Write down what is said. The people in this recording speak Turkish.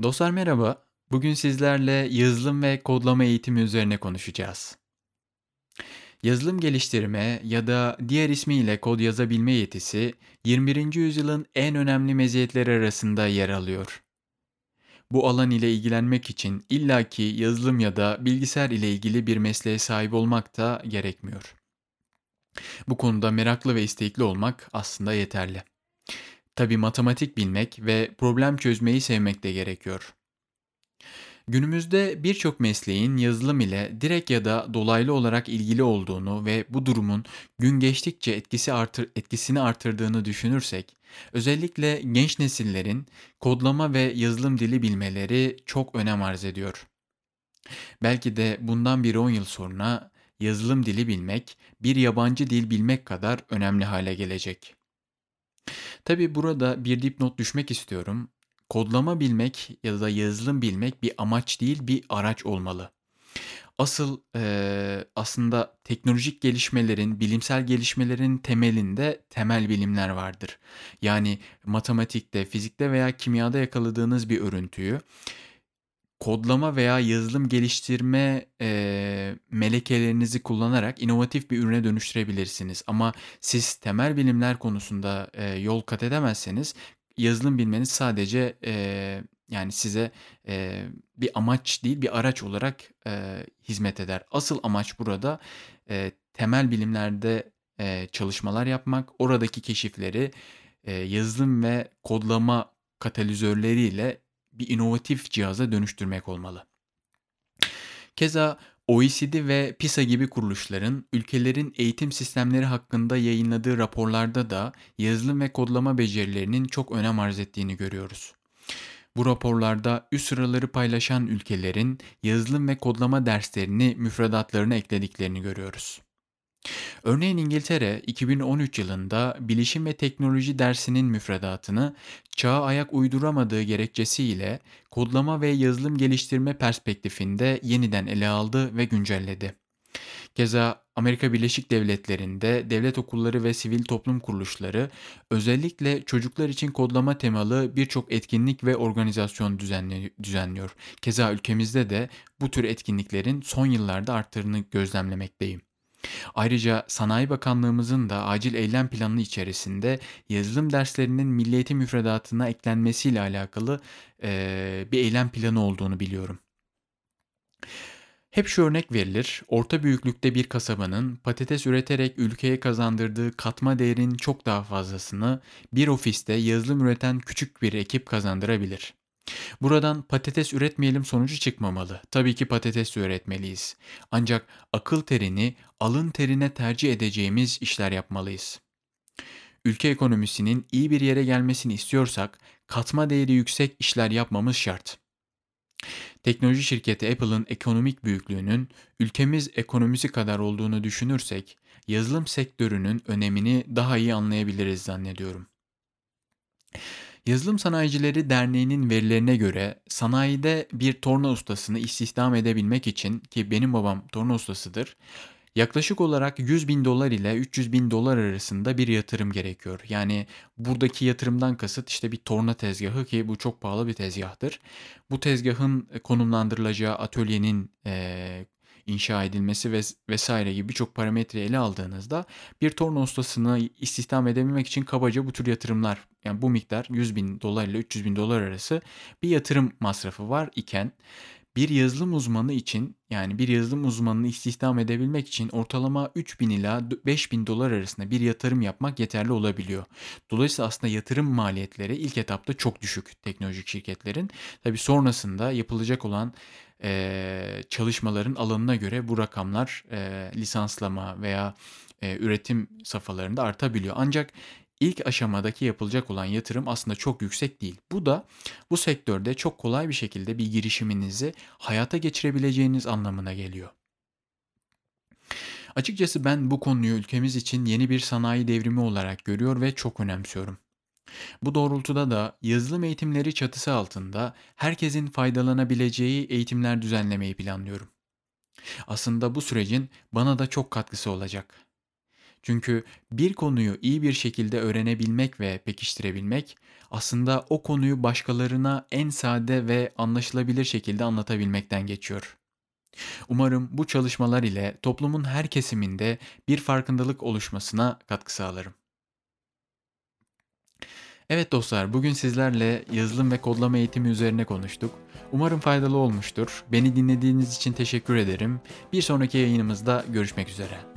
Dostlar merhaba. Bugün sizlerle yazılım ve kodlama eğitimi üzerine konuşacağız. Yazılım geliştirme ya da diğer ismiyle kod yazabilme yetisi 21. yüzyılın en önemli meziyetleri arasında yer alıyor. Bu alan ile ilgilenmek için illaki yazılım ya da bilgisayar ile ilgili bir mesleğe sahip olmak da gerekmiyor. Bu konuda meraklı ve istekli olmak aslında yeterli. Tabi matematik bilmek ve problem çözmeyi sevmek de gerekiyor. Günümüzde birçok mesleğin yazılım ile direkt ya da dolaylı olarak ilgili olduğunu ve bu durumun gün geçtikçe etkisi artır, etkisini artırdığını düşünürsek, özellikle genç nesillerin kodlama ve yazılım dili bilmeleri çok önem arz ediyor. Belki de bundan bir 10 yıl sonra yazılım dili bilmek bir yabancı dil bilmek kadar önemli hale gelecek. Tabi burada bir dipnot düşmek istiyorum. Kodlama bilmek ya da yazılım bilmek bir amaç değil bir araç olmalı. Asıl e, aslında teknolojik gelişmelerin, bilimsel gelişmelerin temelinde temel bilimler vardır. Yani matematikte, fizikte veya kimyada yakaladığınız bir örüntüyü kodlama veya yazılım geliştirme e, melekelerinizi kullanarak inovatif bir ürüne dönüştürebilirsiniz. Ama siz temel bilimler konusunda e, yol kat edemezseniz yazılım bilmeniz sadece e, yani size e, bir amaç değil bir araç olarak e, hizmet eder. Asıl amaç burada e, temel bilimlerde e, çalışmalar yapmak, oradaki keşifleri e, yazılım ve kodlama katalizörleriyle bir inovatif cihaza dönüştürmek olmalı. Keza OECD ve PISA gibi kuruluşların ülkelerin eğitim sistemleri hakkında yayınladığı raporlarda da yazılım ve kodlama becerilerinin çok önem arz ettiğini görüyoruz. Bu raporlarda üst sıraları paylaşan ülkelerin yazılım ve kodlama derslerini müfredatlarına eklediklerini görüyoruz. Örneğin İngiltere 2013 yılında bilişim ve teknoloji dersinin müfredatını çağa ayak uyduramadığı gerekçesiyle kodlama ve yazılım geliştirme perspektifinde yeniden ele aldı ve güncelledi. Keza Amerika Birleşik Devletleri'nde devlet okulları ve sivil toplum kuruluşları özellikle çocuklar için kodlama temalı birçok etkinlik ve organizasyon düzenliyor. Keza ülkemizde de bu tür etkinliklerin son yıllarda arttığını gözlemlemekteyim. Ayrıca Sanayi Bakanlığımızın da acil eylem planı içerisinde yazılım derslerinin milli eğitim müfredatına eklenmesiyle alakalı e, bir eylem planı olduğunu biliyorum. Hep şu örnek verilir, orta büyüklükte bir kasabanın patates üreterek ülkeye kazandırdığı katma değerin çok daha fazlasını bir ofiste yazılım üreten küçük bir ekip kazandırabilir. Buradan patates üretmeyelim sonucu çıkmamalı. Tabii ki patates üretmeliyiz. Ancak akıl terini alın terine tercih edeceğimiz işler yapmalıyız. Ülke ekonomisinin iyi bir yere gelmesini istiyorsak katma değeri yüksek işler yapmamız şart. Teknoloji şirketi Apple'ın ekonomik büyüklüğünün ülkemiz ekonomisi kadar olduğunu düşünürsek yazılım sektörünün önemini daha iyi anlayabiliriz zannediyorum. Yazılım Sanayicileri Derneği'nin verilerine göre sanayide bir torna ustasını istihdam edebilmek için ki benim babam torna ustasıdır, yaklaşık olarak 100 bin dolar ile 300 bin dolar arasında bir yatırım gerekiyor. Yani buradaki yatırımdan kasıt işte bir torna tezgahı ki bu çok pahalı bir tezgahtır. Bu tezgahın konumlandırılacağı atölyenin e, inşa edilmesi vesaire gibi birçok parametre ele aldığınızda bir torna ustasını istihdam edebilmek için kabaca bu tür yatırımlar yani bu miktar 100 bin dolar ile 300 bin dolar arası bir yatırım masrafı var iken bir yazılım uzmanı için yani bir yazılım uzmanını istihdam edebilmek için ortalama 3000 ila 5000 dolar arasında bir yatırım yapmak yeterli olabiliyor. Dolayısıyla aslında yatırım maliyetleri ilk etapta çok düşük teknolojik şirketlerin. Tabi sonrasında yapılacak olan e, çalışmaların alanına göre bu rakamlar e, lisanslama veya e, üretim safhalarında artabiliyor. Ancak ilk aşamadaki yapılacak olan yatırım aslında çok yüksek değil. Bu da bu sektörde çok kolay bir şekilde bir girişiminizi hayata geçirebileceğiniz anlamına geliyor. Açıkçası ben bu konuyu ülkemiz için yeni bir sanayi devrimi olarak görüyor ve çok önemsiyorum. Bu doğrultuda da yazılım eğitimleri çatısı altında herkesin faydalanabileceği eğitimler düzenlemeyi planlıyorum. Aslında bu sürecin bana da çok katkısı olacak. Çünkü bir konuyu iyi bir şekilde öğrenebilmek ve pekiştirebilmek aslında o konuyu başkalarına en sade ve anlaşılabilir şekilde anlatabilmekten geçiyor. Umarım bu çalışmalar ile toplumun her kesiminde bir farkındalık oluşmasına katkı sağlarım. Evet dostlar, bugün sizlerle yazılım ve kodlama eğitimi üzerine konuştuk. Umarım faydalı olmuştur. Beni dinlediğiniz için teşekkür ederim. Bir sonraki yayınımızda görüşmek üzere.